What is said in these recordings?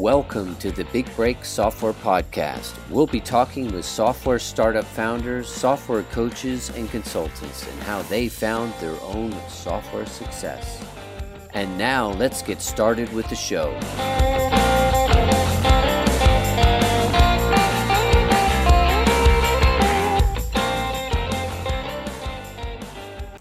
Welcome to the Big Break Software Podcast. We'll be talking with software startup founders, software coaches, and consultants and how they found their own software success. And now let's get started with the show.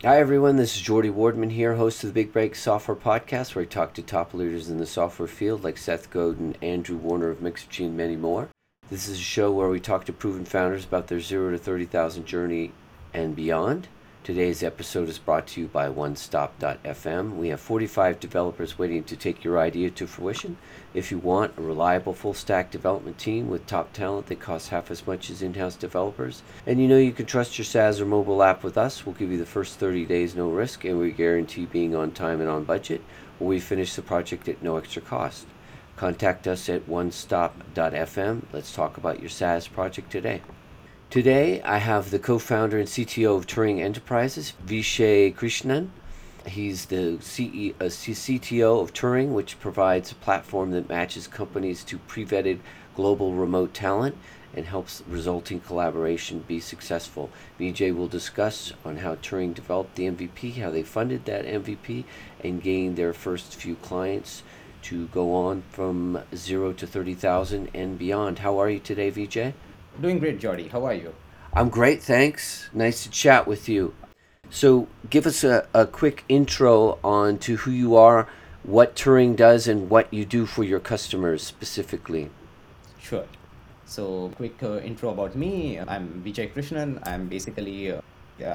Hi, everyone. This is Jordy Wardman here, host of the Big Break Software Podcast, where I talk to top leaders in the software field like Seth Godin, Andrew Warner of Mixergy, and many more. This is a show where we talk to proven founders about their 0 to 30,000 journey and beyond. Today's episode is brought to you by OneStop.fm. We have 45 developers waiting to take your idea to fruition. If you want a reliable full stack development team with top talent that costs half as much as in house developers, and you know you can trust your SaaS or mobile app with us, we'll give you the first 30 days no risk and we guarantee being on time and on budget, or we finish the project at no extra cost. Contact us at onestop.fm. Let's talk about your SaaS project today. Today, I have the co founder and CTO of Turing Enterprises, Vijay Krishnan. He's the CE, uh, CTO of Turing, which provides a platform that matches companies to pre vetted global remote talent and helps resulting collaboration be successful. Vijay will discuss on how Turing developed the MVP, how they funded that MVP, and gained their first few clients to go on from zero to 30,000 and beyond. How are you today, Vijay? Doing great, Jordy. How are you? I'm great, thanks. Nice to chat with you. So, give us a, a quick intro on to who you are, what Turing does, and what you do for your customers specifically. Sure. So, quick uh, intro about me. I'm Vijay Krishnan. I'm basically, uh,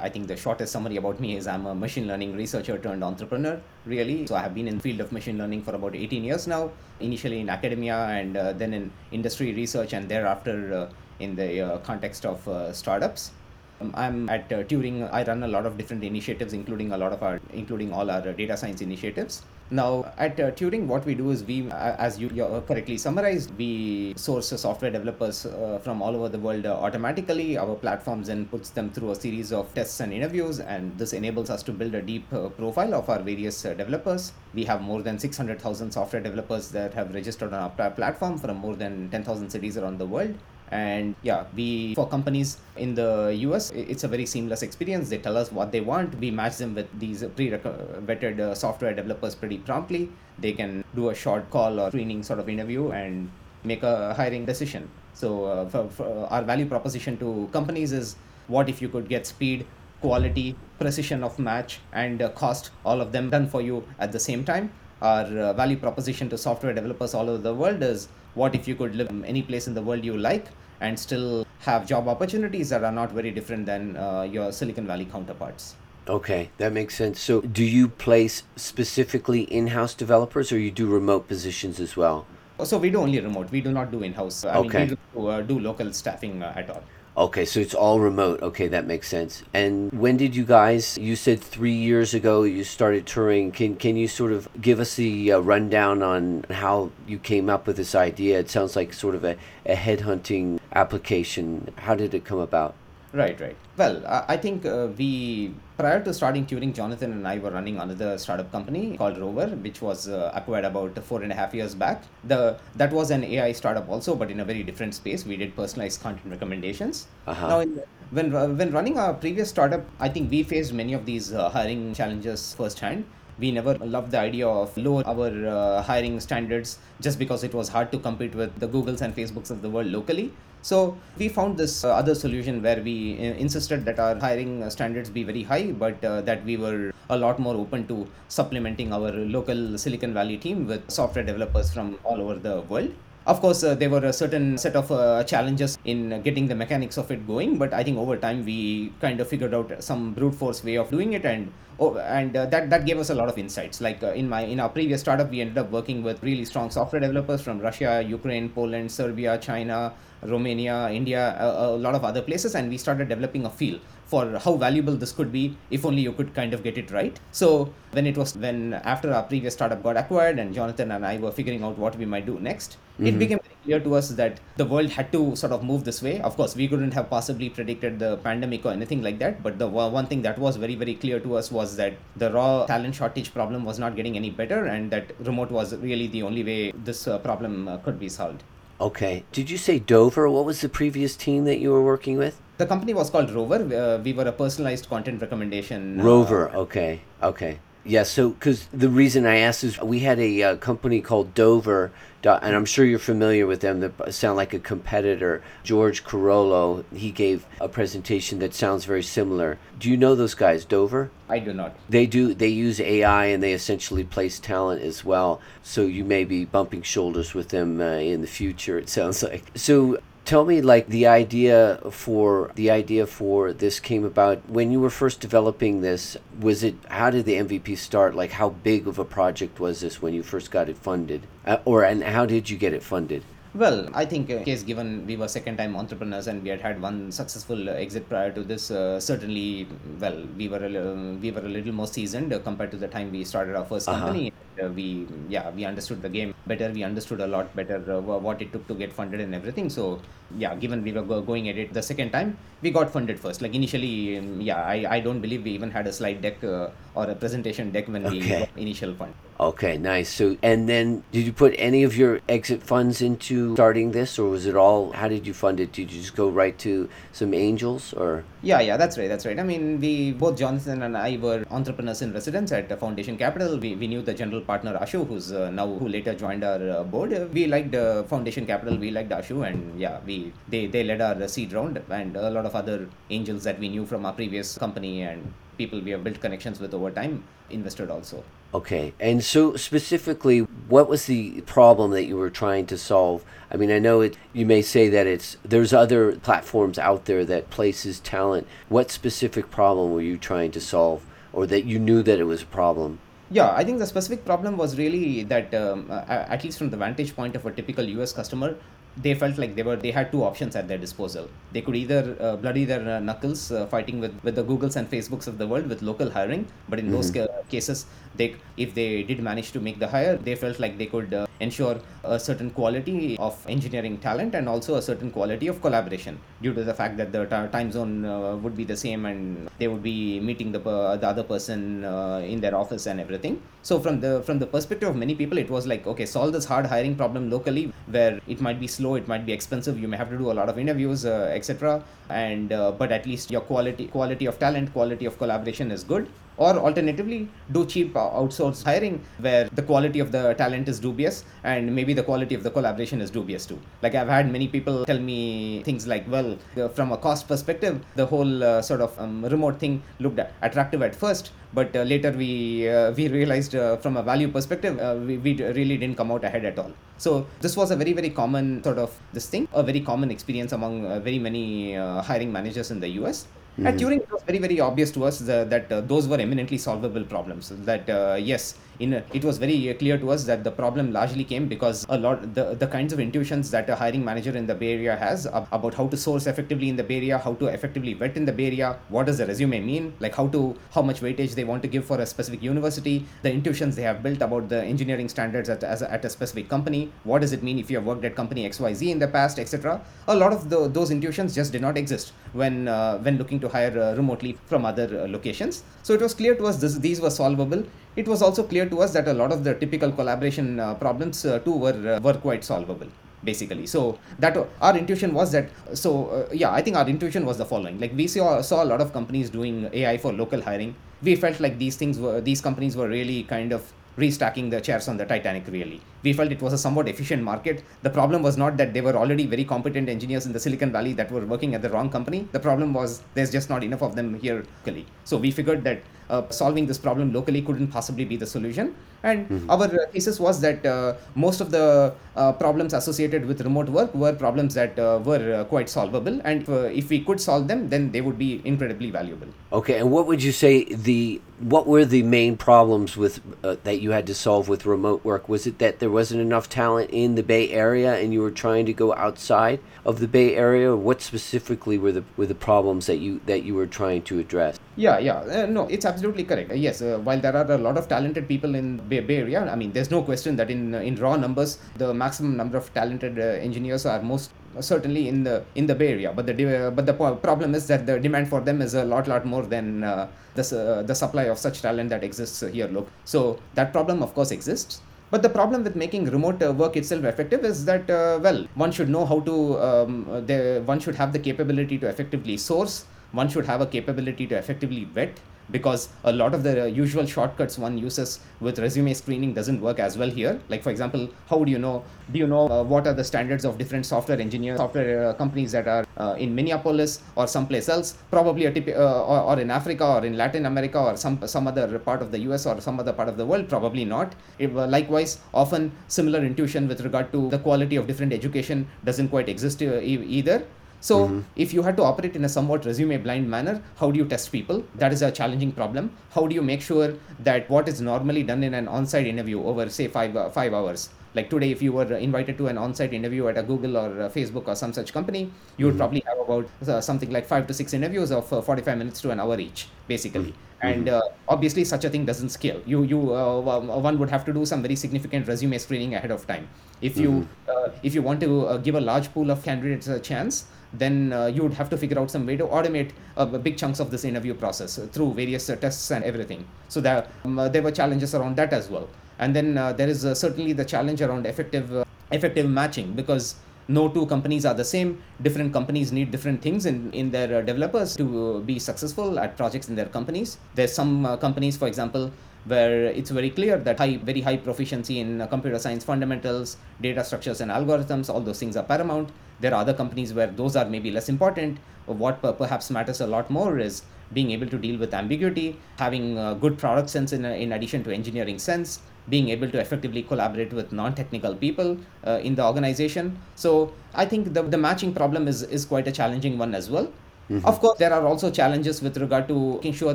I think the shortest summary about me is I'm a machine learning researcher turned entrepreneur, really. So, I have been in the field of machine learning for about 18 years now, initially in academia and uh, then in industry research, and thereafter uh, in the uh, context of uh, startups. Um, I'm at uh, Turing. I run a lot of different initiatives, including a lot of our, including all our data science initiatives. Now, at uh, Turing, what we do is we, uh, as you correctly summarized, we source software developers uh, from all over the world automatically. Our platforms then puts them through a series of tests and interviews, and this enables us to build a deep profile of our various developers. We have more than 600,000 software developers that have registered on our platform from more than 10,000 cities around the world and yeah we for companies in the us it's a very seamless experience. They tell us what they want. We match them with these pre-vetted uh, software developers pretty promptly. They can do a short call or screening sort of interview and make a hiring decision. So uh, for, for our value proposition to companies is what if you could get speed quality precision of match and uh, cost all of them done for you at the same time. Our uh, value proposition to software developers all over the world is what if you could live any place in the world you like and still have job opportunities that are not very different than uh, your Silicon Valley counterparts. Okay, that makes sense. So, do you place specifically in house developers or you do remote positions as well? So, we do only remote. We do not do in house. I okay. mean, we do, uh, do local staffing uh, at all. Okay, so it's all remote. Okay, that makes sense. And when did you guys? You said three years ago you started Turing. Can can you sort of give us the uh, rundown on how you came up with this idea? It sounds like sort of a, a headhunting application. How did it come about? Right, right. Well, I think uh, we prior to starting Turing, Jonathan and I were running another startup company called Rover, which was uh, acquired about four and a half years back. The that was an AI startup also, but in a very different space. We did personalized content recommendations. Uh-huh. Now, in, when uh, when running our previous startup, I think we faced many of these uh, hiring challenges firsthand we never loved the idea of lower our uh, hiring standards just because it was hard to compete with the googles and facebooks of the world locally so we found this uh, other solution where we uh, insisted that our hiring standards be very high, but uh, that we were a lot more open to supplementing our local Silicon Valley team with software developers from all over the world. Of course, uh, there were a certain set of uh, challenges in getting the mechanics of it going, but I think over time we kind of figured out some brute force way of doing it, and oh, and uh, that that gave us a lot of insights. Like uh, in my in our previous startup, we ended up working with really strong software developers from Russia, Ukraine, Poland, Serbia, China, Romania, India, a, a, lot of other places, and we started developing a feel for how valuable this could be if only you could kind of get it right. So when it was when after our previous startup got acquired and Jonathan and I were figuring out what we might do next, mm-hmm. it became very clear to us that the world had to sort of move this way. Of course, we couldn't have possibly predicted the pandemic or anything like that. But the one thing that was very, very clear to us was that the raw talent shortage problem was not getting any better, and that remote was really the only way this uh, problem uh, could be solved. Okay. Did you say Dover? What was the previous team that you were working with? The company was called Rover. Uh, we were a personalized content recommendation. Uh, Rover. Okay. Okay. Yeah. So, because the reason I asked is we had a uh, company called Dover and I'm sure you're familiar with them that sound like a competitor. George Carollo, he gave a presentation that sounds very similar. Do you know those guys, Dover? I do not. They do. They use AI and they essentially place talent as well. So you may be bumping shoulders with them uh, in the future. It sounds like. So tell me like the idea for the idea for this came about when you were first developing this was it how did the mvp start like how big of a project was this when you first got it funded uh, or and how did you get it funded well, I think uh, case given we were second time entrepreneurs and we had had one successful exit prior to this, uh, certainly, well, we were a, we were a little more seasoned uh, compared to the time we started our 1st uh-huh. company. Uh, we yeah we understood the game better. We understood a lot better uh, what it took to get funded and everything. So yeah, given we were go- going at it the second time, we got funded first. Like initially, um, yeah, I, I don't believe we even had a slide deck uh, or a presentation deck when okay. we got initial fund. Okay, nice. So, and then did you put any of your exit funds into starting this, or was it all? How did you fund it? Did you just go right to some angels, or? Yeah, yeah, that's right, that's right. I mean, we both Jonathan and I were entrepreneurs in residence at Foundation Capital. We, we knew the general partner Ashu, who's uh, now who later joined our uh, board. We liked uh, Foundation Capital. We liked Ashu, and yeah, we they they led our seed round, and a lot of other angels that we knew from our previous company and people we have built connections with over time invested also. Okay. And so specifically, what was the problem that you were trying to solve? I mean, I know it you may say that it's there's other platforms out there that places talent. What specific problem were you trying to solve or that you knew that it was a problem? Yeah, I think the specific problem was really that, um, at least from the vantage point of a typical US customer, they felt like they were they had two options at their disposal. They could either uh, bloody their uh, knuckles uh, fighting with, with the Googles and Facebooks of the world with local hiring, but in those ca- cases, they if they did manage to make the hire, they felt like they could uh, ensure a certain quality of engineering talent and also a certain quality of collaboration due to the fact that the t- time zone uh, would be the same and they would be meeting the the other person uh, in their office and everything. So from the from the perspective of many people, it was like okay, solve this hard hiring problem locally where it might be slow slow it might be expensive you may have to do a lot of interviews uh, etc and uh, but at least your quality quality of talent quality of collaboration is good or alternatively do cheap uh, outsourced hiring where the quality of the talent is dubious and maybe the quality of the collaboration is dubious too. Like i've had many people tell me things like well from a cost perspective the whole uh, sort of um, remote thing looked attractive at first but uh, later we uh, we realized uh, from a value perspective we, we really didn't come out ahead at all. So this was a very very common sort of this thing a very common experience among very many hiring managers in the us Mm-hmm. At Turing, it was very, very obvious to us that uh, those were eminently solvable problems. That uh, yes, in a, it was very clear to us that the problem largely came because a lot the the kinds of intuitions that a hiring manager in the Bay Area has about how to source effectively in the Bay Area, how to effectively vet in the Bay Area, what does the resume mean, like how to how much weightage they want to give for a specific university, the intuitions they have built about the engineering standards at, as a, at a specific company, what does it mean if you have worked at company XYZ in the past, etc. A lot of the, those intuitions just did not exist when uh, when looking to hire uh, remotely from other uh, locations. So it was clear to us this, these were solvable. It was also clear to us that a lot of the typical collaboration problems too were were quite solvable basically so that our intuition was that so uh, yeah i think our intuition was the following like we saw saw a lot of companies doing ai for local hiring we felt like these things were these companies were really kind of restacking the chairs on the Titanic really. We felt it was a somewhat efficient market. The problem was not that they were already very competent engineers in the Silicon Valley that were working at the wrong company. The problem was there's just not enough of them here locally. So we figured that uh, Uh, solving this problem locally couldn't possibly be the solution. And mm-hmm. our thesis was that uh, most of the uh, problems associated with remote work were problems that uh, were uh, quite solvable. And if, uh, if we could solve them, then they would be incredibly valuable. Okay. And what would you say the what were the main problems with that you had to solve with remote work? Was it that there wasn't enough talent in the Bay Area, and you were trying to go outside of the Bay Area? What specifically were the were the problems that you that you were trying to address? Yeah, yeah. no, it's absolutely correct. yes, while there are a lot of talented people in Bay, Bay Area. I mean, there's no question that in in raw numbers, the maximum number of talented uh, engineers are most certainly in the in the Bay Area. But the but the problem is that the demand for them is a lot lot more than uh, the uh, the supply of such talent that exists here. Look, so that problem of course exists. But the problem with making remote work itself effective is that, uh, well, one should know how to, um, the, one should have the capability to effectively source, one should have a capability to effectively vet, because a lot of the usual shortcuts one uses with resume screening doesn't work as well here. Like for example how do you know do you know uh, what are the standards of different software engineer software uh, companies that are uh, in minneapolis or someplace else? Probably a tip, uh, or, or, in africa or in latin america or some some other part of the us or some other part of the world? Probably not. If, uh, likewise often similar intuition with regard to the quality of different education doesn't quite exist uh, e- either so mm-hmm. if you had to operate in a somewhat resume blind manner, how do you test people? That is a challenging problem. How do you make sure that what is normally done in an on-site interview over say five uh, five hours? Like today, if you were invited to an on-site interview at a Google or a Facebook or some such company, you would mm-hmm. probably have about uh, something like five to six interviews of uh, 45 minutes to an hour each, basically. Mm-hmm. And uh, obviously, such a thing doesn't scale. You you uh, one would have to do some very significant resume screening ahead of time. If you mm-hmm. uh, if you want to uh, give a large pool of candidates a chance, then uh, you would have to figure out some way to automate uh, big chunks of this interview process through various uh, tests and everything. So there, um, uh, there were challenges around that as well. And then uh, there is uh, certainly the challenge around effective effective matching because no two companies are the same. Different companies need different things in, in their developers to be successful at projects in their companies. There's some companies, for example, where it's very clear that high, very high proficiency in uh, computer science fundamentals, data structures, and algorithms, all those things are paramount. There are other companies where those are maybe less important. What perhaps matters a lot more is being able to deal with ambiguity, having a good product sense in, in addition to engineering sense, being able to effectively collaborate with non-technical people uh, in the organization. So I think the, the matching problem is, is quite a challenging one as well. Mm-hmm. Of course, there are also challenges with regard to making sure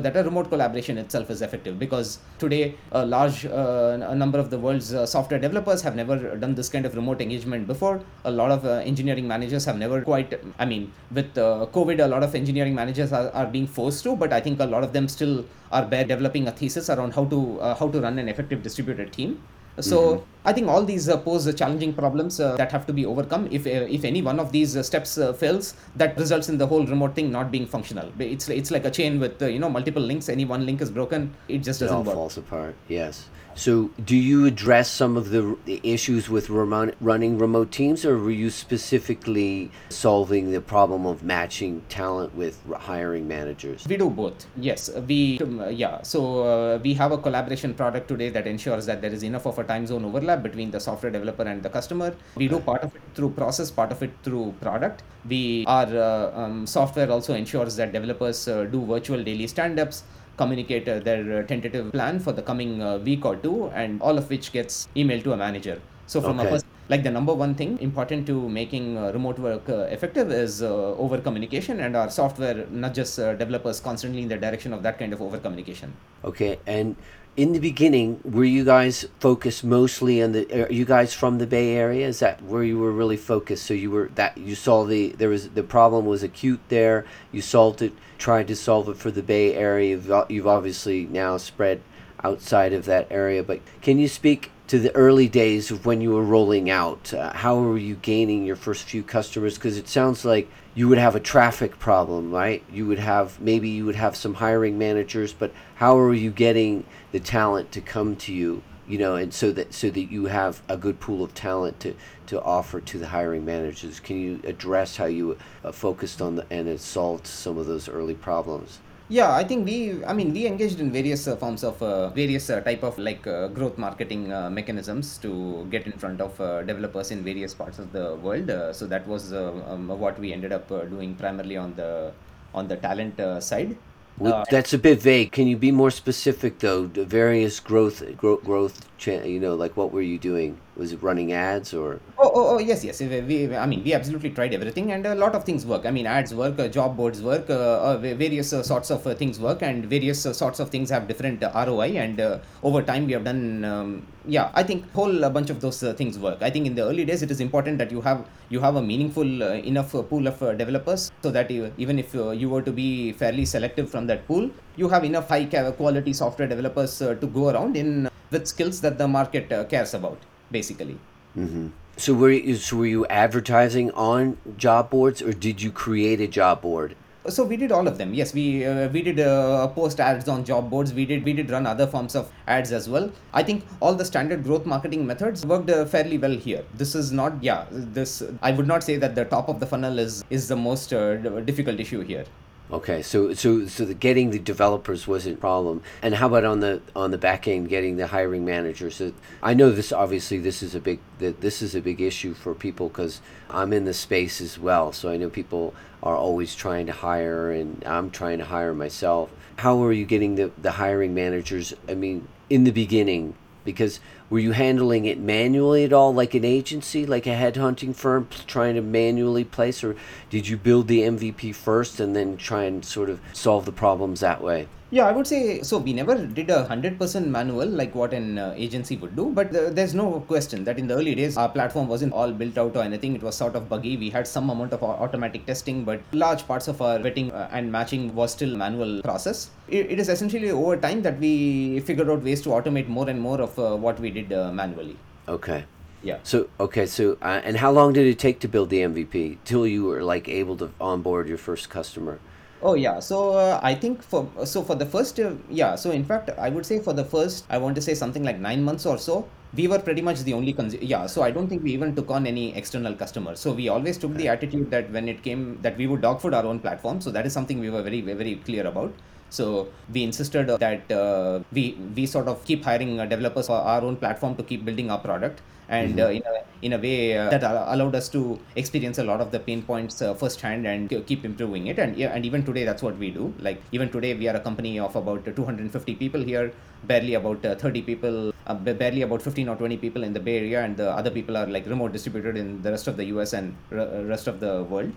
that a remote collaboration itself is effective because today a large uh, a number of the world's uh, software developers have never done this kind of remote engagement before. A lot of uh, engineering managers have never quite, I mean, with uh, COVID, a lot of engineering managers are, are being forced to, but I think a lot of them still are bare developing a thesis around how to uh, how to run an effective distributed team. So mm-hmm. I think all these uh, pose uh, challenging problems uh, that have to be overcome. If uh, if any one of these uh, steps uh, fails, that results in the whole remote thing not being functional. It's it's like a chain with you know multiple links. Any one link is broken, it just doesn't it all work. falls apart. Yes. So, do you address some of the, issues with remote, running remote teams, or were you specifically solving the problem of matching talent with hiring managers? We do both. Yes, we yeah. So uh, we have a collaboration product today that ensures that there is enough of a time zone overlap between the software developer and the customer. We do part of it through process, part of it through product. We our uh, um, software also ensures that developers uh, do virtual daily stand-ups communicate uh, their uh, tentative plan for the coming uh, week or two, and all of which gets emailed to a manager. So from okay. a person, like the number one thing important to making uh, remote work uh, effective is uh, over communication and our software nudges developers constantly in the direction of that kind of over communication okay and in the beginning were you guys focused mostly on the are you guys from the bay area is that where you were really focused so you were that you saw the there was the problem was acute there you solved it tried to solve it for the Bay Area. You've, you've obviously now spread outside of that area, but can you speak to the early days of when you were rolling out? Uh, how were you gaining your first few customers? Because it sounds like you would have a traffic problem, right? You would have maybe you would have some hiring managers, but how are you getting the talent to come to you? You know, and so that so that you have a good pool of talent to to offer to the hiring managers. Can you address how you uh, focused on the, and it solved some of those early problems? Yeah, I think we, I mean, we engaged in various uh, forms of uh, various uh, type of like uh, growth marketing uh, mechanisms to get in front of developers in various parts of the world. so that was um, what we ended up doing primarily on the on the talent side. Uh, That's a bit vague. Can you be more specific, though? The various growth, growth, growth. You know, like what were you doing? Was it running ads or? Oh, oh, oh yes, yes. We, I mean, we absolutely tried everything, and a lot of things work. I mean, ads work, uh, job boards work, uh, uh various uh, sorts of uh, things work, and various sorts of things have different ROI. And over time, we have done. Um, yeah, I think whole a bunch of those things work. I think in the early days, it is important that you have you have a meaningful enough pool of developers, so that you, even if you were to be fairly selective from that pool, you have enough high quality software developers to go around in with skills that the market uh, cares about, basically. Mm-hmm. So were you, so were you advertising on job boards, or did you create a job board? so we did all of them yes we uh, we did uh, post ads on job boards we did we did run other forms of ads as well i think all the standard growth marketing methods worked uh, fairly well here this is not yeah this i would not say that the top of the funnel is is the most uh, difficult issue here Okay, so so so the getting the developers wasn't a problem, and how about on the on the back end getting the hiring managers? I know this obviously this is a big that this is a big issue for people because I'm in the space as well. So I know people are always trying to hire, and I'm trying to hire myself. How are you getting the the hiring managers? I mean, in the beginning, because were you handling it manually at all like an agency like a headhunting firm trying to manually place or did you build the mvp first and then try and sort of solve the problems that way yeah, I would say so. We never did a hundred percent manual like what an uh, agency would do, but uh, there's no question that in the early days our platform wasn't all built out or anything. It was sort of buggy. We had some amount of automatic testing, but large parts of our vetting uh, and matching was still manual process. It, it is essentially over time that we figured out ways to automate more and more of uh, what we did uh, manually. Okay. Yeah. So okay, so uh, and how long did it take to build the MVP till you were like able to onboard your first customer? Oh yeah, so uh, I think for so for the first uh, yeah, so in fact I would say for the first I want to say something like nine months or so, we were pretty much the only cons- yeah. So I don't think we even took on any external customers. So we always took the attitude that when it came that we would dogfood our own platform. So that is something we were very very clear about. So we insisted that uh, we we sort of keep hiring uh, developers for our own platform to keep building our product and mm-hmm. uh, in, a, in a way uh, that allowed us to experience a lot of the pain points uh, firsthand and keep improving it. And and even today that's what we do. Like even today we are a company of about 250 people here barely about uh, 30 people uh, barely about 15 or 20 people in the bay area and the other people are like remote distributed in the rest of the us and r- rest of the world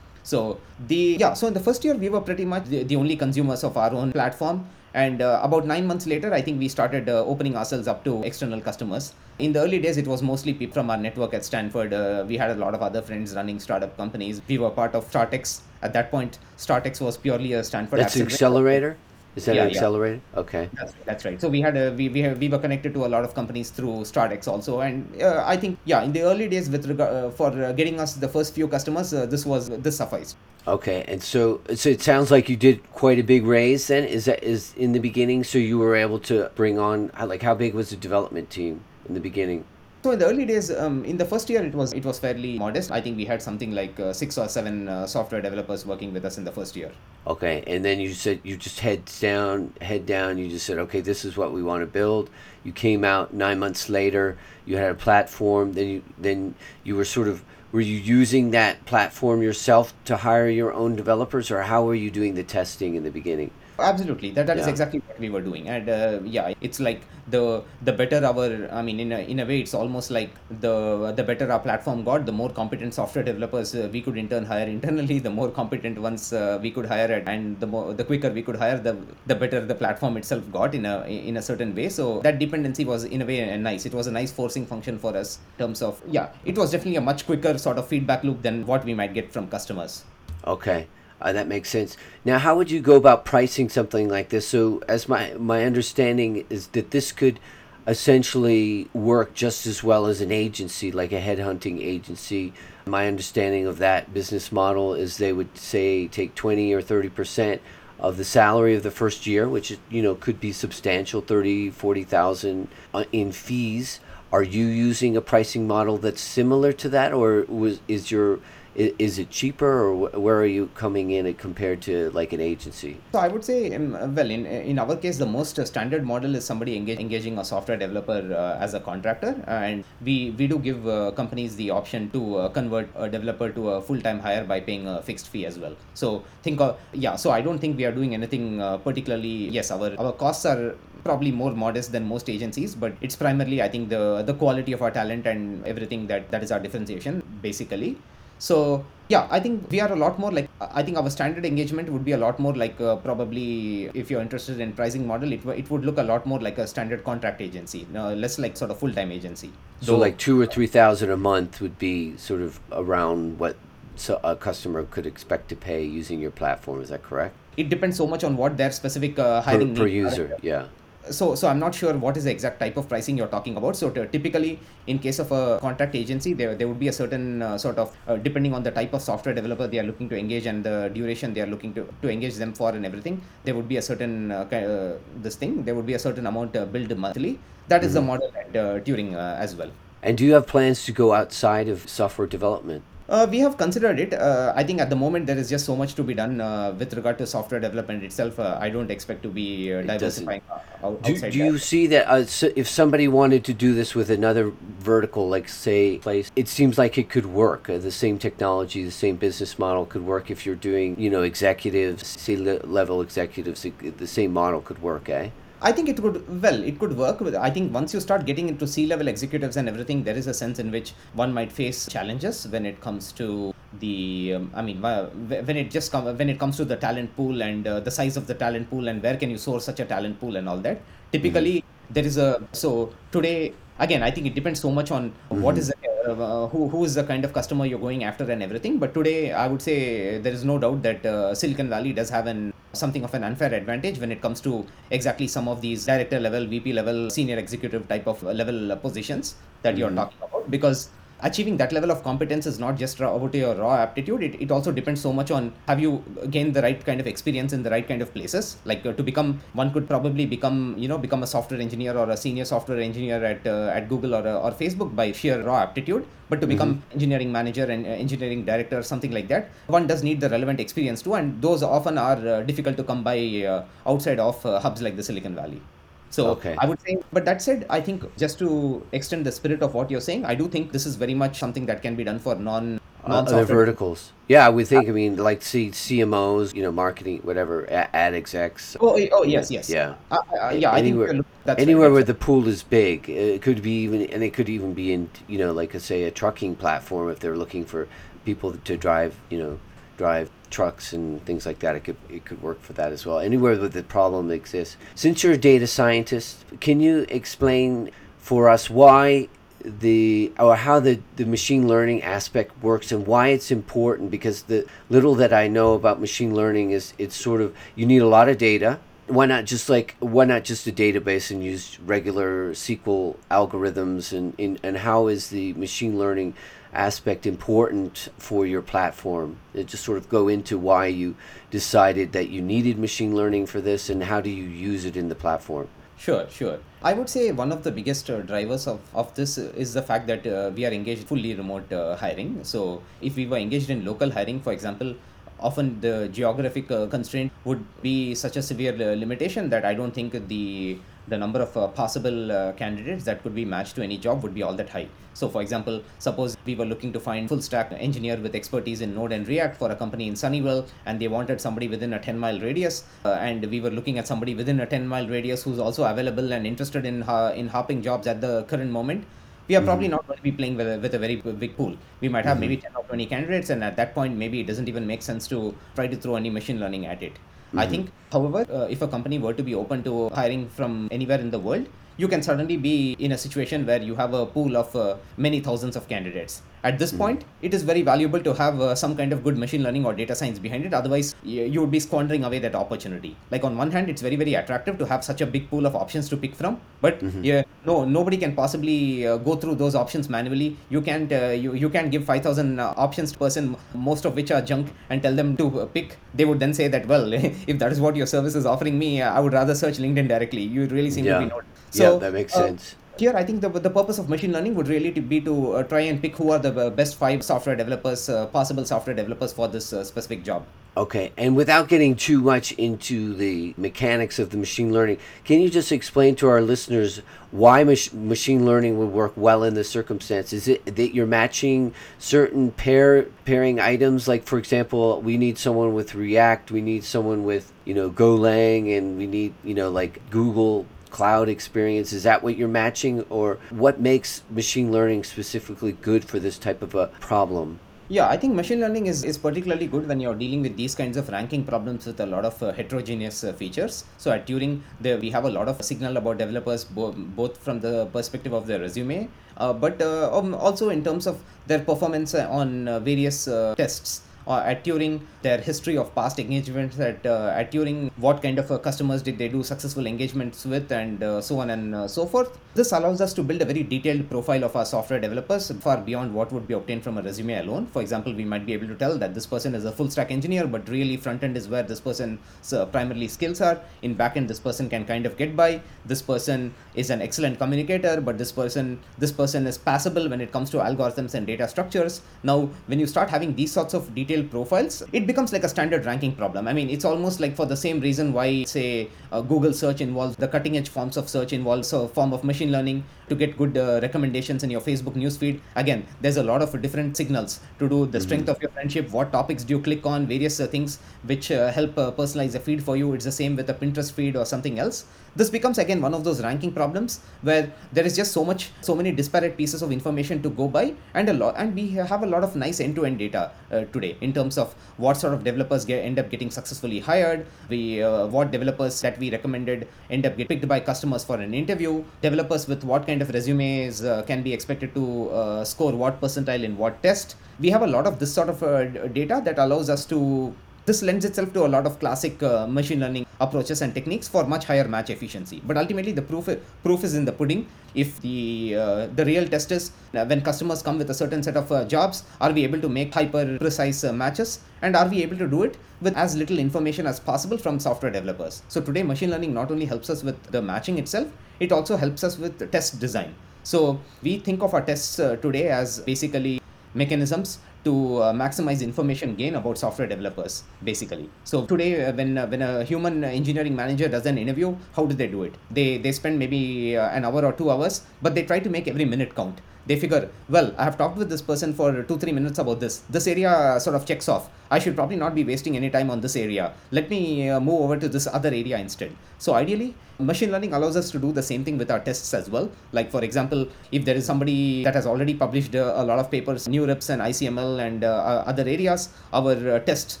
so the yeah so in the first year we were pretty much the, the only consumers of our own platform. And uh, about nine months later i think we started uh, opening ourselves up to external customers. In the early days it was mostly people from our network at stanford. Uh, we had a lot of other friends running startup companies. We were part of StartX at that point. StartX was purely a stanford that's accelerator is that yeah, accelerated? Yeah. Okay. That's, that's right. So we had a we we, have, we were connected to a lot of companies through StartX also, and uh, I think yeah, in the early days with regard uh, for uh, getting us the first few customers, uh, this was this sufficed. Okay, and so so it sounds like you did quite a big raise. Then is that is in the beginning, so you were able to bring on like how big was the development team in the beginning? So in the early days, um, in the first year, it was it was fairly modest. I think we had something like uh, six or seven uh, software developers working with us in the first year. Okay, and then you said you just head down, head down. You just said, okay, this is what we want to build. You came out nine months later. You had a platform. Then you then you were sort of were you using that platform yourself to hire your own developers, or how were you doing the testing in the beginning? Absolutely. That, that yeah. is exactly what we were doing. And uh, yeah it's like the the better our i mean in a, in a way it's almost like the the better our platform got the more competent software developers uh, we could in turn hire internally the more competent ones uh, we could hire and the more the quicker we could hire the the better the platform itself got in a in a certain way. So that dependency was in a way nice. It was a nice forcing function for us in terms of yeah it was definitely a much quicker sort of feedback loop than what we might get from customers. Okay uh, that makes sense. Now, how would you go about pricing something like this? So, as my my understanding is that this could essentially work just as well as an agency, like a headhunting agency. My understanding of that business model is they would say take twenty or thirty percent of the salary of the first year, which you know could be substantial, 30, 40,000 uh, in fees. Are you using a pricing model that's similar to that, or was is your is it cheaper or where are you coming in compared to like an agency? So i would say um, well in in our case the most standard model is somebody engage, engaging a software developer uh, as a contractor and we we do give uh, companies the option to uh, convert a developer to a full-time hire by paying a fixed fee as well. So think of yeah so i don't think we are doing anything uh, particularly yes our our costs are probably more modest than most agencies but it's primarily i think the the quality of our talent and everything that that is our differentiation basically so yeah, I think we are a lot more like I think our standard engagement would be a lot more like uh, probably if you're interested in pricing model, it it would look a lot more like a standard contract agency, no, less like sort of full time agency. So Though, like two or three thousand a month would be sort of around what so a customer could expect to pay using your platform. Is that correct? It depends so much on what their specific uh, hiring per, per user. Yeah so so i'm not sure what is the exact type of pricing you're talking about. So t- typically in case of a contract agency there, there would be a certain uh, sort of uh, depending on the type of software developer they are looking to engage and the duration they are looking to, to engage them for and everything there would be a certain uh, uh this thing. There would be a certain amount uh, billed monthly. That is mm-hmm. the model at uh, Turing as well. And do you have plans to go outside of software development uh, we have considered it. Uh, I think at the moment there is just so much to be done uh, with regard to software development itself. Uh, I don't expect to be uh, diversifying out, do, do you see that uh, so if somebody wanted to do this with another vertical, like say place, it seems like it could work. the same technology, the same business model could work if you're doing, you know, executives, C level executives, the same model could work, eh? I think it could well it could work. I think once you start getting into C-level executives and everything, there is a sense in which one might face challenges when it comes to the. Um, I mean, when it just come when it comes to the talent pool and uh, the size of the talent pool and where can you source such a talent pool and all that. Typically, mm-hmm. there is a so today again i think it depends so much on mm-hmm. what is the, uh, who who is the kind of customer you're going after and everything but today i would say there is no doubt that uh, silicon valley does have an something of an unfair advantage when it comes to exactly some of these director level vp level senior executive type of level positions that mm-hmm. you're talking about because achieving that level of competence is not just about your raw aptitude. It, it also depends so much on have you gained the right kind of experience in the right kind of places? Like uh, to become one could probably become you know become a software engineer or a senior software engineer at uh, at google or, uh, or facebook by sheer raw aptitude. But to become mm-hmm. engineering manager and uh, engineering director or something like that one does need the relevant experience too. And those often are uh, difficult to come by uh, outside of hubs like the silicon valley so okay. I would say, but that said, I think just to extend the spirit of what you're saying, I do think this is very much something that can be done for non other verticals. Yeah, we think. I mean, like see CMOs, you know, marketing, whatever, ad execs. Oh, oh yes, yes. Yeah, uh, uh, yeah. Anywhere, anywhere right. where the pool is big, it could be even, and it could even be in, you know, like a, say a trucking platform if they're looking for people to drive, you know, drive trucks and things like that. It could it could work for that as well. Anywhere where the problem exists. Since you're a data scientist, can you explain for us why the or how the, the machine learning aspect works and why it's important because the little that I know about machine learning is it's sort of you need a lot of data. Why not just like why not just a database and use regular SQL algorithms and, and, and how is the machine learning aspect important for your platform? It just sort of go into why you decided that you needed machine learning for this and how do you use it in the platform? Sure, sure. I would say one of the biggest uh, drivers of, of this is the fact that uh, we are engaged fully remote uh, hiring. So if we were engaged in local hiring, for example, often the geographic uh, constraint would be such a severe uh, limitation that I don't think the the number of uh, possible uh, candidates that could be matched to any job would be all that high. So, for example, suppose we were looking to find full stack engineer with expertise in Node and React for a company in Sunnyvale, and they wanted somebody within a 10 mile radius, uh, and we were looking at somebody within a 10 mile radius who's also available and interested in in hopping jobs at the current moment. We are mm-hmm. probably not going to be playing with a, with a very big pool. We might have mm-hmm. maybe 10 or 20 candidates, and at that point, maybe it doesn't even make sense to try to throw any machine learning at it. Mm-hmm. I think, however, uh, if a company were to be open to hiring from anywhere in the world, you can suddenly be in a situation where you have a pool of uh, many thousands of candidates at this mm-hmm. point it is very valuable to have uh, some kind of good machine learning or data science behind it otherwise you would be squandering away that opportunity like on one hand it's very very attractive to have such a big pool of options to pick from but mm-hmm. yeah no nobody can possibly uh, go through those options manually you can't uh, you, you can't give 5000 uh, options to person most of which are junk and tell them to uh, pick they would then say that well if that is what your service is offering me i would rather search linkedin directly you really seem yeah. to be not so yeah, that makes uh, sense. here i think the, the purpose of machine learning would really to be to uh, try and pick who are the uh, best five software developers uh, possible software developers for this uh, specific job. Okay and without getting too much into the mechanics of the machine learning can you just explain to our listeners why mach- machine learning would work well in this circumstance? Is it that you're matching certain pair pairing items? Like for example we need someone with react we need someone with you know golang and we need you know like google cloud experience? Is that what you're matching or what makes machine learning specifically good for this type of a problem? Yeah, I think machine learning is, is particularly good when you're dealing with these kinds of ranking problems with a lot of uh, heterogeneous uh, features. So at Turing, there we have a lot of signal about developers, bo- both from the perspective of their resume, uh, but uh, um, also in terms of their performance on uh, various uh, tests uh, at Turing, their history of past engagements at, uh, at Turing, what kind of uh, customers did they do successful engagements with, and uh, so on and uh, so forth. This allows us to build a very detailed profile of our software developers far beyond what would be obtained from a resume alone. For example, we might be able to tell that this person is a full stack engineer, but really front end is where this person's uh, primarily skills are. In back end, this person can kind of get by. This person is an excellent communicator, but this person this person is passable when it comes to algorithms and data structures. Now, when you start having these sorts of detailed profiles, it becomes like a standard ranking problem. I mean, it's almost like for the same reason why, say, uh, Google search involves the cutting edge forms of search involves a form of machine learning to get good uh, recommendations in your Facebook newsfeed. Again, there's a lot of different signals to do the strength of your friendship, what topics do you click on, various uh, things which uh, help uh, personalize the feed for you. It's the same with a Pinterest feed or something else. This becomes again one of those ranking problems where there is just so much, so many disparate pieces of information to go by, and a lot, and we have a lot of nice end-to-end data uh, today in terms of what sort of developers get end up getting successfully hired, we uh, what developers that we recommended end up get picked by customers for an interview, developers with what kind of resumes uh, can be expected to uh, score what percentile in what test. We have a lot of this sort of uh, data that allows us to this lends itself to a lot of classic uh, machine learning approaches and techniques for much higher match efficiency. But ultimately, the proof proof is in the pudding. If the uh, the real test is uh, when customers come with a certain set of uh, jobs, are we able to make hyper precise uh, matches, and are we able to do it with as little information as possible from software developers? So today, machine learning not only helps us with the matching itself, it also helps us with test design. So we think of our tests uh, today as basically mechanisms to uh, maximize information gain about software developers basically. So today uh, when uh, when a human engineering manager does an interview how do they do it? They they spend maybe uh, an hour or two hours but they try to make every minute count they figure well i have talked with this person for 2 3 minutes about this. This area sort of checks off. I should probably not be wasting any time on this area. Let me uh, move over to this other area instead. So ideally machine learning allows us to do the same thing with our tests as well. Like for example if there is somebody that has already published uh, a lot of papers new NeurIPS and icml and uh, uh, other areas our uh, test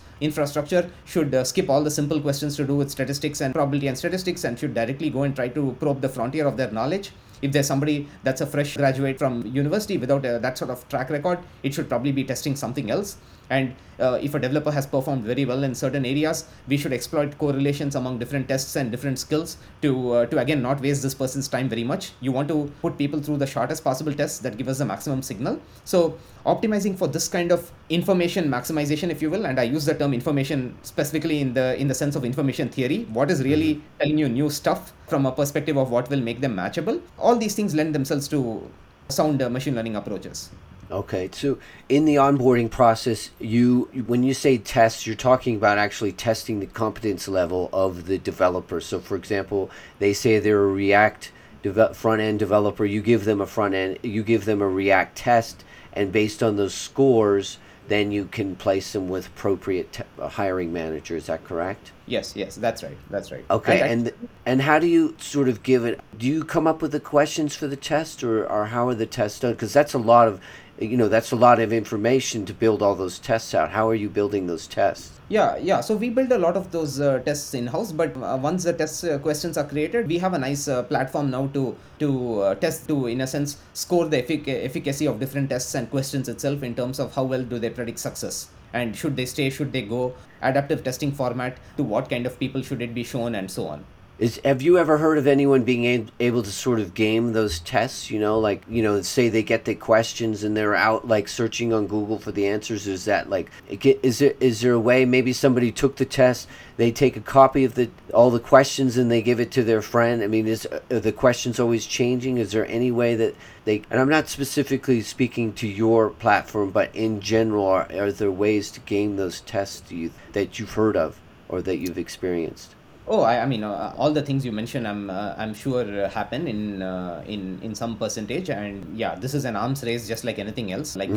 infrastructure should uh, skip all the simple questions to do with statistics and probability and statistics and should directly go and try to probe the frontier of their knowledge if there's somebody that's a fresh graduate from university without uh, that sort of track record it should probably be testing something else and uh, if a developer has performed very well in certain areas we should exploit correlations among different tests and different skills to uh, to again not waste this person's time very much. You want to put people through the shortest possible tests that give us the maximum signal. So optimizing for this kind of information maximization if you will and i use the term information specifically in the in the sense of information theory what is really telling you new stuff from a perspective of what will make them matchable all these things lend themselves to sound uh, machine learning approaches Okay, so in the onboarding process, you when you say tests, you're talking about actually testing the competence level of the developer. So, for example, they say they're a React deve- front end developer. You give them a front end, you give them a React test, and based on those scores, then you can place them with appropriate te- uh, hiring manager. Is that correct? yes yes that's right that's right Okay, I- and and how do you sort of give it? Do you come up with the questions for the test, or, or how are the tests done? Because that's a lot of, you know, that's a lot of information to build all those tests out. How are you building those tests? Yeah, yeah. So we build a lot of those uh, tests in house, but uh, once the test uh, questions are created, we have a nice uh, platform now to to uh, test to in a sense score the effic- efficacy of different tests and questions itself in terms of how well do they predict success and should they stay, should they go, adaptive testing format to what kind of people should it be shown and so on. Is have you ever heard of anyone being a- able to sort of game those tests? You know, like you know, say they get the questions and they're out like searching on Google for the answers. Is that like is there is there a way maybe somebody took the test, they take a copy of the all the questions and they give it to their friend? I mean, is the questions always changing? Is there any way that they? And I'm not specifically speaking to your platform, but in general, are, are there ways to game those tests you, that you've heard of or that you've experienced? Oh, I, I mean, uh, all the things you mentioned, I'm uh, I'm sure uh, happen in uh, in in some percentage, and yeah, this is an arms race, just like anything else. Like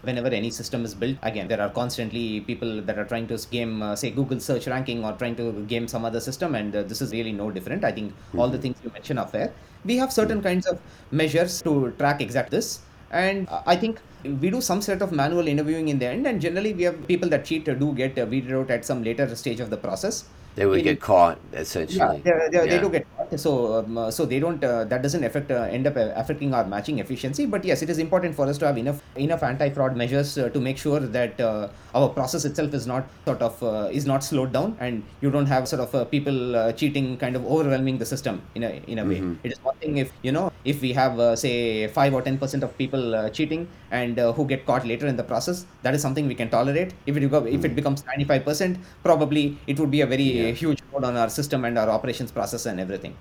whenever any system is built, again, there are constantly people that are trying to game, uh, say, Google search ranking or trying to game some other system, and uh, this is really no different. I think all the things you mentioned are fair. We have certain kinds of measures to track exact this, and uh, I think we do some sort of manual interviewing in the end, and generally we have people that cheat uh, do get uh, weeded out at some later stage of the process. They would get caught essentially. they, they, they Yeah. do get. So, um, uh, so they don't. Uh, that doesn't affect uh, end up affecting our matching efficiency. But yes, it is important for us to have enough enough anti-fraud measures uh, to make sure that uh, our process itself is not sort of uh, is not slowed down, and you don't have sort of uh, people uh, cheating, kind of overwhelming the system in a in a way. It is one thing if you know if we have uh, say five or ten percent of people uh, cheating and uh, who get caught later in the process, that is something we can tolerate. If it go, if it becomes ninety five percent, probably it would be a very Yeah. huge load on our system and our operations process and everything.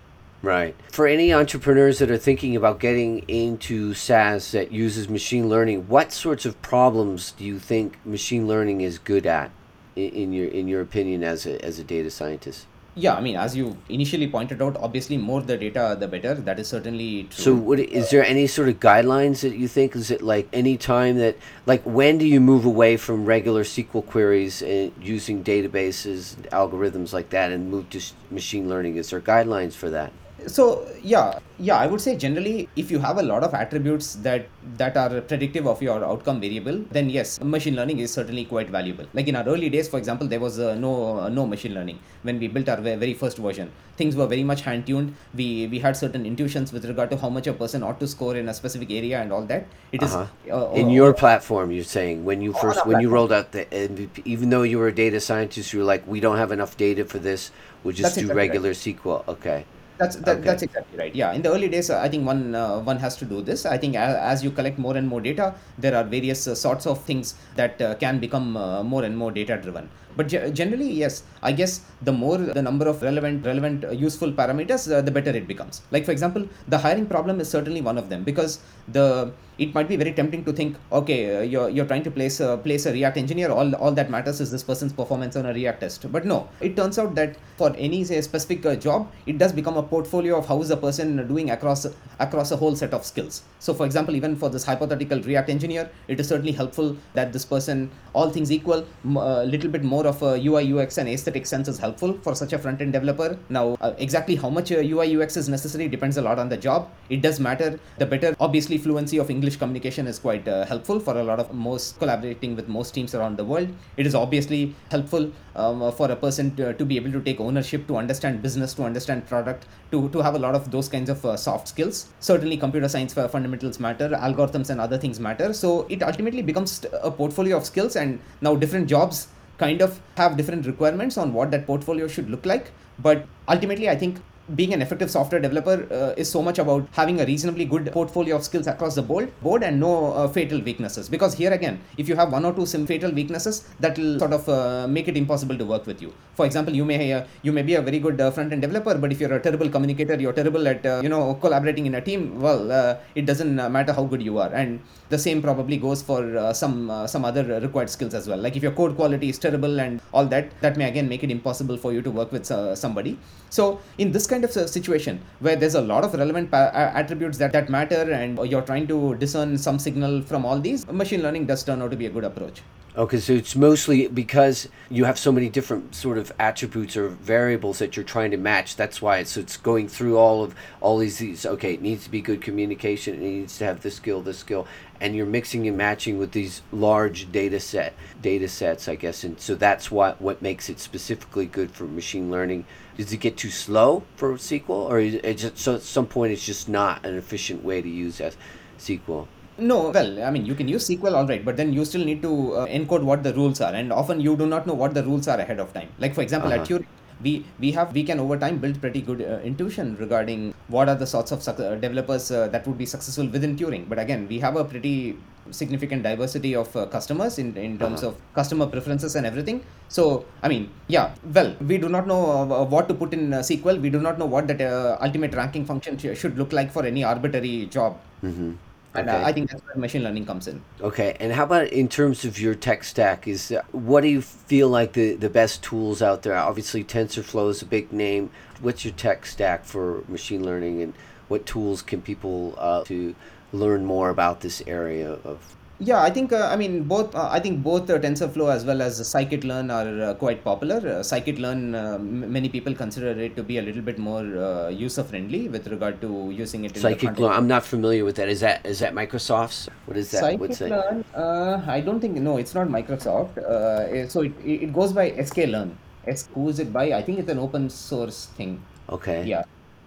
Right. For any entrepreneurs that are thinking about getting into SaaS that uses machine learning, what sorts of problems do you think machine learning is good at, in, your in your opinion, as a as a data scientist? Yeah, I mean, as you initially pointed out, obviously more the data, the better. That is certainly true. So, is there any sort of guidelines that you think? Is it like any time that, like, when do you move away from regular SQL queries and using databases, and algorithms like that, and move to machine learning? Is there guidelines for that? So yeah yeah i would say generally if you have a lot of attributes that that are predictive of your outcome variable then yes machine learning is certainly quite valuable like in our early days for example there was uh, no uh, no machine learning when we built our very first version things were very much hand tuned we we had certain intuitions with regard to how much a person ought to score in a specific area and all that It is Uh-huh. uh, In uh, your platform, you're saying when you first our when you rolled out the MVP, even though you were a data scientist, you were like, we don't have enough data for this. We'll just That's do exactly right. regular SQL. Okay. That's that, Okay. that's exactly right. Yeah, in the early days, uh, I think one uh, one has to do this. I think as, as you collect more and more data, there are various uh, sorts of things that uh, can become uh, more and more data driven. But ge- generally, yes, I guess the more the number of relevant relevant uh, useful parameters, uh, the better it becomes. Like for example, the hiring problem is certainly one of them because the it might be very tempting to think, okay, uh, you're you're trying to place a place a React engineer. All all that matters is this person's performance on a React test. But no, it turns out that for any say specific uh, job, it does become a portfolio of how is the person doing across across a whole set of skills. So, for example, even for this hypothetical React engineer, it is certainly helpful that this person, all things equal, a little bit more of a UI UX and aesthetic sense is helpful for such a front end developer. Now, uh, exactly how much uh, UI UX is necessary depends a lot on the job. It does matter. The better, obviously, fluency of English communication is quite uh, helpful for a lot of most collaborating with most teams around the world. It is obviously helpful um, for a person to, to be able to take ownership, to understand business, to understand product, to, to have a lot of those kinds of uh, soft skills. Certainly, computer science fundamentals matter, algorithms and other things matter. So it ultimately becomes a portfolio of skills, and now different jobs kind of have different requirements on what that portfolio should look like. But ultimately, I think being an effective software developer uh, is so much about having a reasonably good portfolio of skills across the board, board and no uh, fatal weaknesses. Because here again, if you have one or two sim fatal weaknesses, that will sort of uh, make it impossible to work with you. For example, you may uh, you may be a very good uh, front end developer, but if you're a terrible communicator, you're terrible at uh, you know collaborating in a team. Well, it doesn't matter how good you are, and the same probably goes for some some other required skills as well. Like if your code quality is terrible and all that, that may again make it impossible for you to work with somebody. So in this kind of uh, situation where there's a lot of relevant pa- attributes that, that matter and you're trying to discern some signal from all these, machine learning does turn out to be a good approach. Okay, so it's mostly because you have so many different sort of attributes or variables that you're trying to match. That's why it's it's going through all of all these these. Okay, it needs to be good communication. It needs to have this skill, this skill, and you're mixing and matching with these large data set data sets, I guess. And so that's what what makes it specifically good for machine learning. Does it get too slow for SQL, or is it just so at some point it's just not an efficient way to use as SQL? No, well, I mean, you can use SQL, all right, but then you still need to uh, encode what the rules are, and often you do not know what the rules are ahead of time. Like, for example, at Uh-huh. Turing, we we have we can over time build pretty good uh, intuition regarding what are the sorts of suc- uh, developers uh, that would be successful within Turing. But again, we have a pretty significant diversity of uh, customers in in terms Uh-huh. of customer preferences and everything. So, I mean, yeah, well, we do not know uh, what to put in uh, SQL. We do not know what that uh, ultimate ranking function sh- should look like for any arbitrary job. Mm-hmm. And Okay. uh, I think that's where machine learning comes in. Okay, and how about in terms of your tech stack? Is uh, what do you feel like the the best tools out there? Obviously, TensorFlow is a big name. What's your tech stack for machine learning, and what tools can people uh, to learn more about this area of? Yeah, I think uh, I mean both. Uh, I think both uh, TensorFlow as well as scikit-learn are uh, quite popular. Uh, scikit-learn, uh, m- many people consider it to be a little bit more uh, user-friendly with regard to using it in the front Scikit-learn. end. I'm not familiar with that. Is that is that Microsoft's? What is that? What's? Scikit-learn, uh, I don't think no, it's not Microsoft. Uh, so it, it it goes by sklearn. S, who is it by? I think it's an open source thing. Okay. Yeah.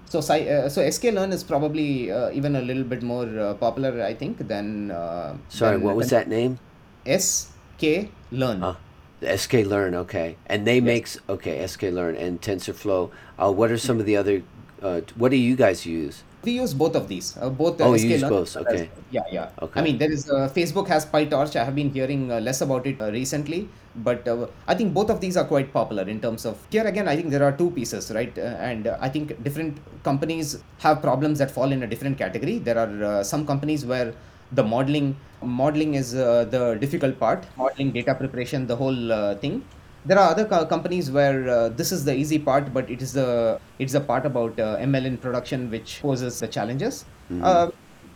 So, uh, so sklearn is probably uh, even a little bit more uh, popular, I think, than. Uh, Sorry, than, what was that name? SK Learn. Uh, sklearn, okay. And they yes. makes okay sklearn and TensorFlow. Uh, what are some of the other? Uh, what do you guys use? We use both of these. Uh, both. oh, you use both. Okay. yeah, yeah. Okay. I mean, there is uh, Facebook has PyTorch. I have been hearing uh, less about it uh, recently, but uh, I think both of these are quite popular in terms of. Here again, I think there are two pieces, right? Uh, and I think different companies have problems that fall in a different category. There are some companies where the modeling modeling is the difficult part. Modeling, data preparation, the whole thing there are other co- companies where uh, this is the easy part, but it is the it's the part about uh, ML in production which poses the challenges. Mm-hmm.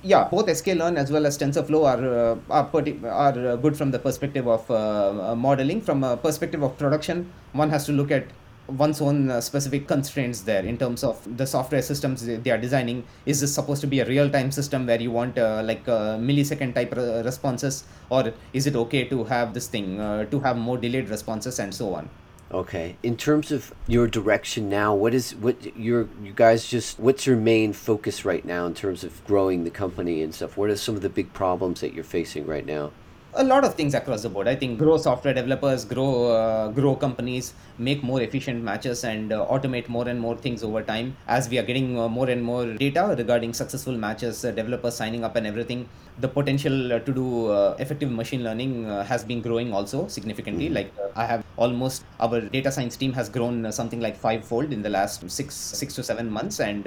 Yeah, both sklearn as well as TensorFlow are uh, are, perti- are uh, good from the perspective of uh, modeling. From a perspective of production, one has to look at one's own uh, specific constraints there in terms of the software systems they are designing. Is this supposed to be a real time system where you want uh, like uh, millisecond type re- responses? Or is it okay to have this thing to have more delayed responses and so on okay. In terms of your direction now what is what your you guys just what's your main focus right now in terms of growing the company and stuff? What are some of the big problems that you're facing right now? A lot of things across the board. I think grow software developers, grow uh, grow companies, make more efficient matches, and uh, automate more and more things over time. As we are getting uh, more and more data regarding successful matches, uh, developers signing up, and everything, the potential uh, to do uh, effective machine learning has been growing also significantly. Mm-hmm. Like I have almost our data science team has grown something like fivefold in the last six six to seven months, and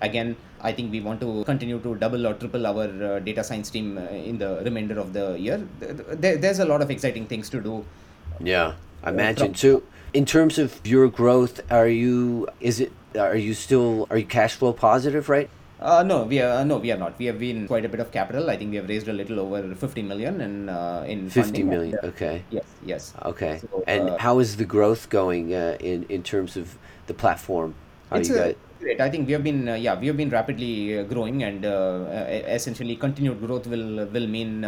again I think we want to continue to double or triple our uh, data science team uh, in the remainder of the year. There, there's a lot of exciting things to do. Yeah, I imagine. So, in terms of your growth, are you is it are you still are you cash flow positive, right? Uh, no, we are no, we are not. We have been quite a bit of capital. I think we have raised a little over fifty million in uh, in fifty million. And, uh, okay. Yes. Yes. Okay. So, and uh, how is the growth going uh, in in terms of the platform? How it's you guys? great. I think we have been, uh, yeah, we have been rapidly uh, growing, and uh, essentially continued growth will will mean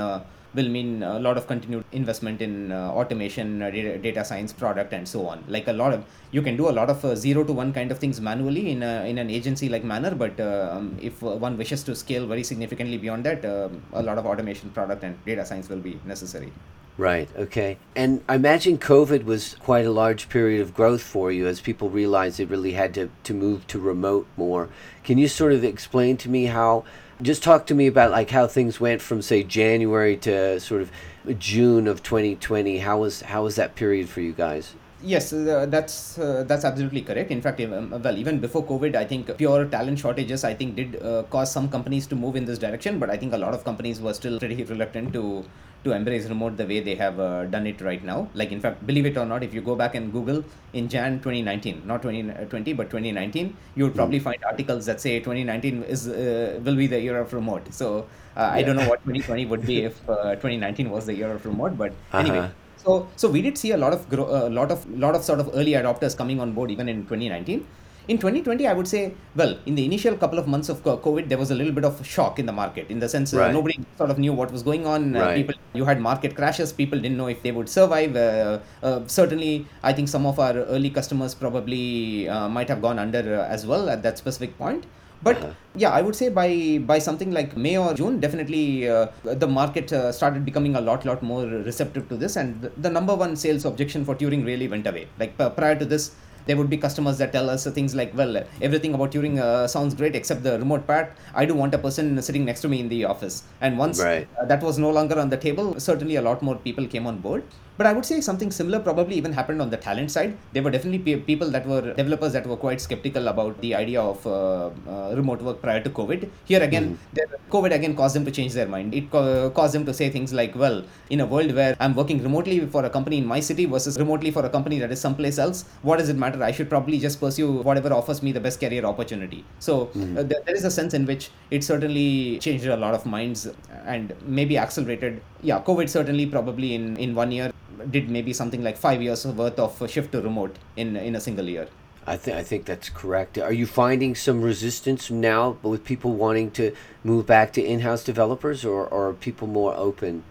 will mean a lot of continued investment in uh, automation, uh, data, science, product, and so on. Like a lot of you can do a lot of uh, zero to one kind of things manually in a, in an agency like manner, but um, if one wishes to scale very significantly beyond that, um, a lot of automation, product, and data science will be necessary. Right. Okay. And I imagine COVID was quite a large period of growth for you as people realized they really had to, to move to remote more. Can you sort of explain to me how, just talk to me about like how things went from say January to sort of June of 2020. How was, how was that period for you guys? Yes, uh, that's uh, that's absolutely correct. In fact, um, well, even before COVID, I think pure talent shortages, I think, did uh, cause some companies to move in this direction. But I think a lot of companies were still pretty reluctant to to embrace remote the way they have uh, done it right now. Like, in fact, believe it or not, if you go back and Google in Jan 2019, not 2020, but 2019, you would probably mm. find articles that say 2019 is uh, will be the year of remote. So uh, yeah. I don't know what 2020 would be if uh, 2019 was the year of remote, but uh-huh. anyway. So, so we did see a lot of a uh, lot of lot of sort of early adopters coming on board even in 2019 in 2020 i would say well in the initial couple of months of covid there was a little bit of shock in the market in the sense uh, right. uh, nobody sort of knew what was going on. Uh, people you had market crashes. People didn't know if they would survive. Uh, uh certainly i think some of our early customers probably uh, might have gone under as well at that specific point. But uh-huh. yeah i would say by by something like may or june definitely uh, the market uh, started becoming a lot lot more receptive to this. And the, the number one sales objection for turing really went away. Like prior to this there would be customers that tell us things like, well, everything about Turing uh, sounds great except the remote part. I do want a person sitting next to me in the office. And once right. uh, that was no longer on the table, certainly a lot more people came on board. But I would say something similar probably even happened on the talent side. There were definitely pe- people that were developers that were quite skeptical about the idea of uh, uh, remote work prior to COVID. Here again, mm. COVID again caused them to change their mind. It co- caused them to say things like, well, in a world where I'm working remotely for a company in my city versus remotely for a company that is someplace else, what does it matter? I should probably just pursue whatever offers me the best career opportunity. So mm. uh, th- there is a sense in which it certainly changed a lot of minds and maybe accelerated. Yeah, COVID certainly probably in, in one year did maybe something like five years worth of shift to remote in in a single year. I think I think that's correct. Are you finding some resistance now with people wanting to move back to in-house developers, or, or are people more open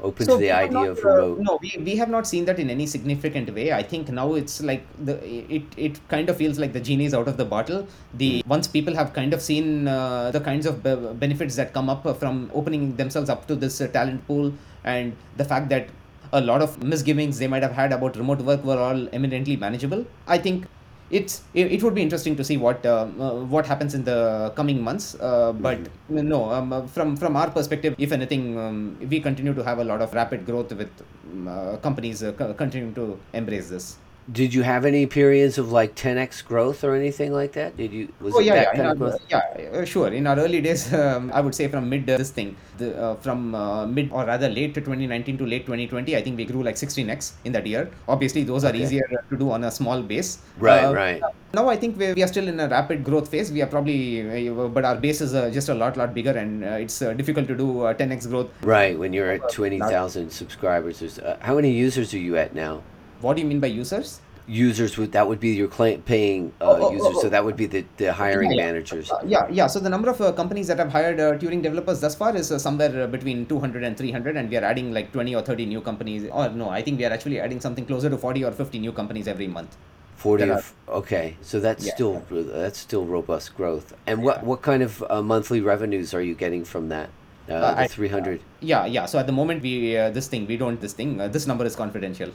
open So to the idea not, of uh, remote? no, we, we have not seen that in any significant way. I think now it's like the it it kind of feels like the genie is out of the bottle. The once people have kind of seen uh, the kinds of be- benefits that come up uh, from opening themselves up to this uh, talent pool, and the fact that a lot of misgivings they might have had about remote work were all eminently manageable. I think it's it, it would be interesting to see what uh, uh, what happens in the coming months uh, but no um, uh, from from our perspective if anything um, we continue to have a lot of rapid growth with um, uh, companies uh, co- continuing to embrace this Did you have any periods of like 10x growth or anything like that? Did you was oh it yeah that yeah, kind of growth? yeah sure in our early days um, i would say from mid uh, this thing the, uh, from uh, mid or rather late to 2019 to late 2020 i think we grew like 16x in that year obviously those are Okay. easier to do on a small base Right, Uh, right. now i think we, we are still in a rapid growth phase we are probably uh, but our base is uh, just a lot lot bigger and uh, it's uh, difficult to do uh, 10x growth Right, when you're at 20,000 subscribers. How many users are you at now? What do you mean by users Users would that would be your client paying uh, Oh, oh, users, oh, so oh. that would be the, the hiring Yeah, yeah. managers. Uh, yeah, yeah. So the number of uh, companies that have hired uh, Turing developers thus far is uh, somewhere uh, between 200 and 300, and we are adding like 20 or 30 new companies. Or no, I think we are actually adding something closer to 40 or 50 new companies every month. 40 There of, okay so that's Yeah. still that's still robust growth and what what kind of uh, monthly revenues are you getting from that uh, Uh, the I- 300 Yeah, yeah. So at the moment we uh, this thing we don't this thing uh, this number is confidential.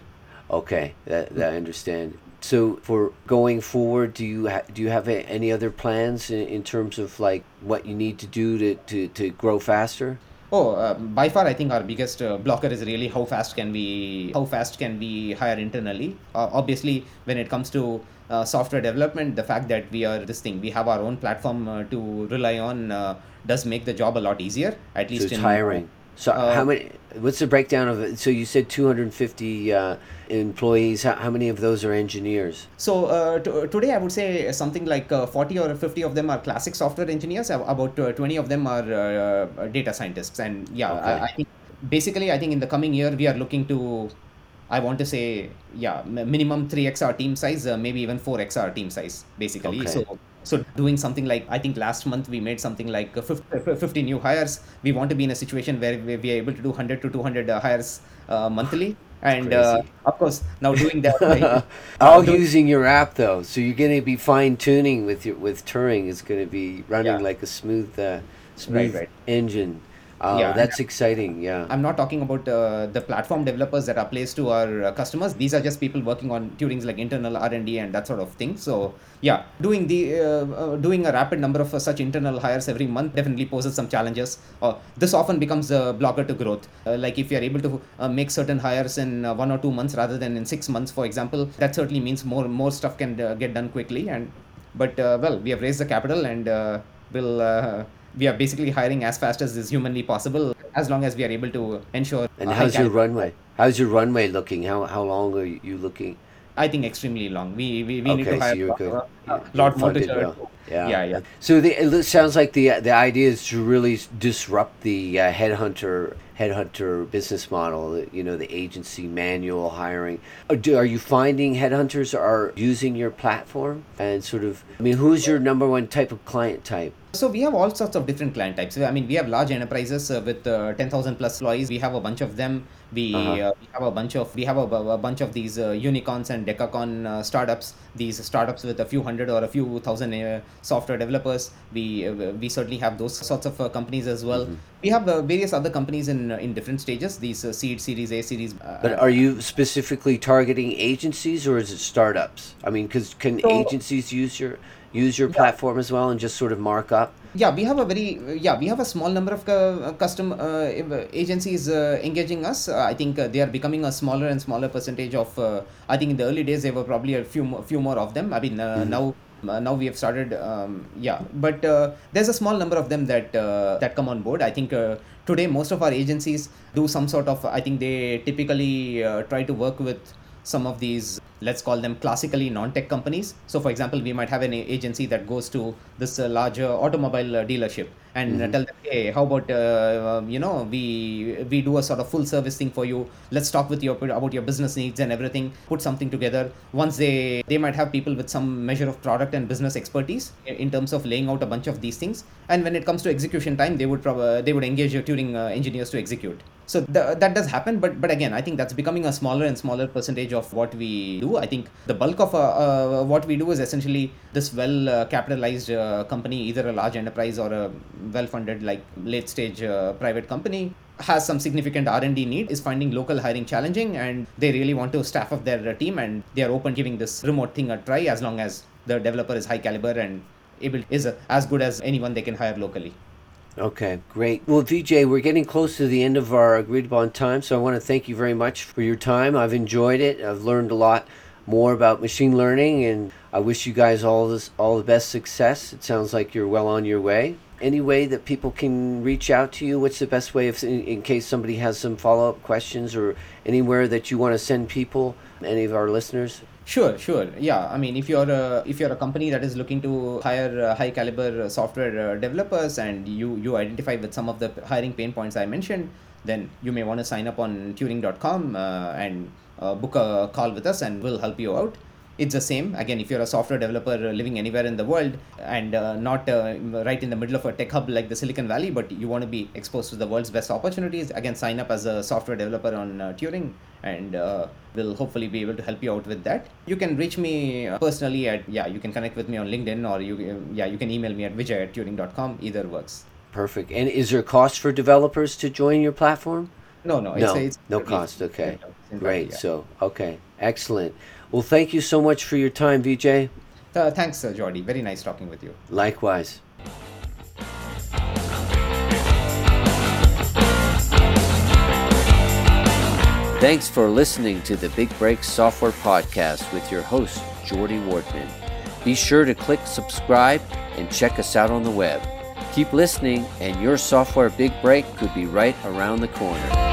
Okay that, that i understand so for going forward do you ha- do you have a- any other plans in, in terms of like what you need to do to, to, to grow faster Oh, uh, by far, I think our biggest uh, blocker is really how fast can we how fast can we hire internally. Uh, obviously, when it comes to uh, software development, the fact that we are this thing, we have our own platform uh, to rely on, uh, does make the job a lot easier. At so least it's in hiring so uh, how many what's the breakdown of it so you said 250 uh, employees how, how many of those are engineers So uh, t- today, I would say something like uh, 40 or 50 of them are classic software engineers. About uh, 20 of them are uh, uh, data scientists. And yeah, Okay. I, I think basically, I think in the coming year, we are looking to, I want to say, yeah, minimum 3x our team size, uh, maybe even 4x our team size, basically. Okay. So so doing something like I think last month we made something like uh, 50, uh, 50 new hires. We want to be in a situation where we are able to do 100 to 200 uh, hires uh, monthly. And uh, of course, now doing that, like, all do- using your app though so you're going to be fine tuning with your with turing is going to be running Yeah. like a smooth uh, smooth right. engine oh Yeah, that's exciting yeah I'm not talking about uh, the platform developers that are placed to our uh, customers. These are just people working on Turing's like internal R and D and that sort of thing. So yeah, doing the uh, uh, doing a rapid number of uh, such internal hires every month definitely poses some challenges. Uh, this often becomes a blocker to growth. Uh, like if you are able to uh, make certain hires in uh, one or two months rather than in six months, for example, that certainly means more more stuff can uh, get done quickly. And but uh, well, we have raised the capital and uh, will. Uh, we are basically hiring as fast as is humanly possible, as long as we are able to ensure. and how's your runway how's your runway looking how how long are you looking I think extremely long. We we, we need to so hire you're a lot, a lot more to well. yeah Yeah, yeah. so the, it sounds like the the idea is to really disrupt the uh, headhunter headhunter business model you know the agency manual hiring Uh, do, are you finding headhunters are using your platform and sort of i mean who's your number one type of client type So we have all sorts of different client types. I mean, we have large enterprises uh, with uh, 10,000 plus employees. We have a bunch of them. We, Uh-huh. uh, we have a bunch of we have a, a bunch of these uh, unicorns and decacorn uh, startups. These startups with a few hundred or a few thousand uh, software developers. We uh, we certainly have those sorts of uh, companies as well. We have uh, various other companies in in different stages. These uh, seed, series A, series. Uh, But are you specifically targeting agencies or is it startups? I mean, because can So- agencies use your use your platform as well and just sort of mark up? Yeah we have a very yeah we have a small number of uh, custom uh, agencies uh, engaging us. Uh, i think uh, they are becoming a smaller and smaller percentage of uh, i think in the early days there were probably a few more, few more of them. I mean uh, now uh, now we have started um, yeah. But uh, there's a small number of them that uh, that come on board. I think uh, today most of our agencies do some sort of i think they typically uh, try to work with some of these let's call them classically non-tech companies. So for example we might have an agency that goes to this uh, larger automobile uh, dealership and uh, tell them hey how about uh, um, you know we we do a sort of full service thing for you. Let's talk with you about your business needs and everything. Put something together. Once they they might have people with some measure of product and business expertise in terms of laying out a bunch of these things. And when it comes to execution time they would prob- uh, they would engage your turing uh, engineers to execute so th- that does happen but but again i think that's becoming a smaller and smaller percentage of what we do. I think the bulk of uh, uh, what we do is essentially this well uh, capitalized uh, company either a large enterprise or a well funded like late stage uh, private company has some significant r&d need is finding local hiring challenging and they really want to staff up their team and they are open giving this remote thing a try as long as the developer is high caliber and able is as good as anyone they can hire locally Okay, great. Well, Vijay, we're getting close to the end of our agreed upon time, so I want to thank you very much for your time. I've enjoyed it. I've learned a lot more about machine learning, and I wish you guys all this all the best success. It sounds like you're well on your way. Any way that people can reach out to you? What's the best way, if in, in case somebody has some follow up questions, or anywhere that you want to send people? Any of our listeners? Sure, sure. Yeah, I mean, if you're a if you're a company that is looking to hire uh, high caliber uh, software uh, developers and you you identify with some of the hiring pain points I mentioned, then you may want to sign up on Turing.com uh, and uh, book a call with us, and we'll help you out. It's the same. Again, if you're a software developer living anywhere in the world and uh, not right in the middle of a tech hub like the Silicon Valley, but you want to be exposed to the world's best opportunities, again, sign up as a software developer on Turing and uh, we'll hopefully be able to help you out with that. You can reach me uh, personally at yeah you can connect with me on linkedin or you uh, yeah you can email me at vijay at turing.com either works. Perfect. And is there a cost for developers to join your platform? No no no, it's, it's no cost. Okay. Great. yeah. so okay. Excellent well thank you so much for your time vijay uh, thanks uh, jordy very nice talking with you likewise Thanks for listening to the Big Break Software Podcast with your host, Jordy Wardman. Be sure to click subscribe and check us out on the web. Keep listening, and your software big break could be right around the corner.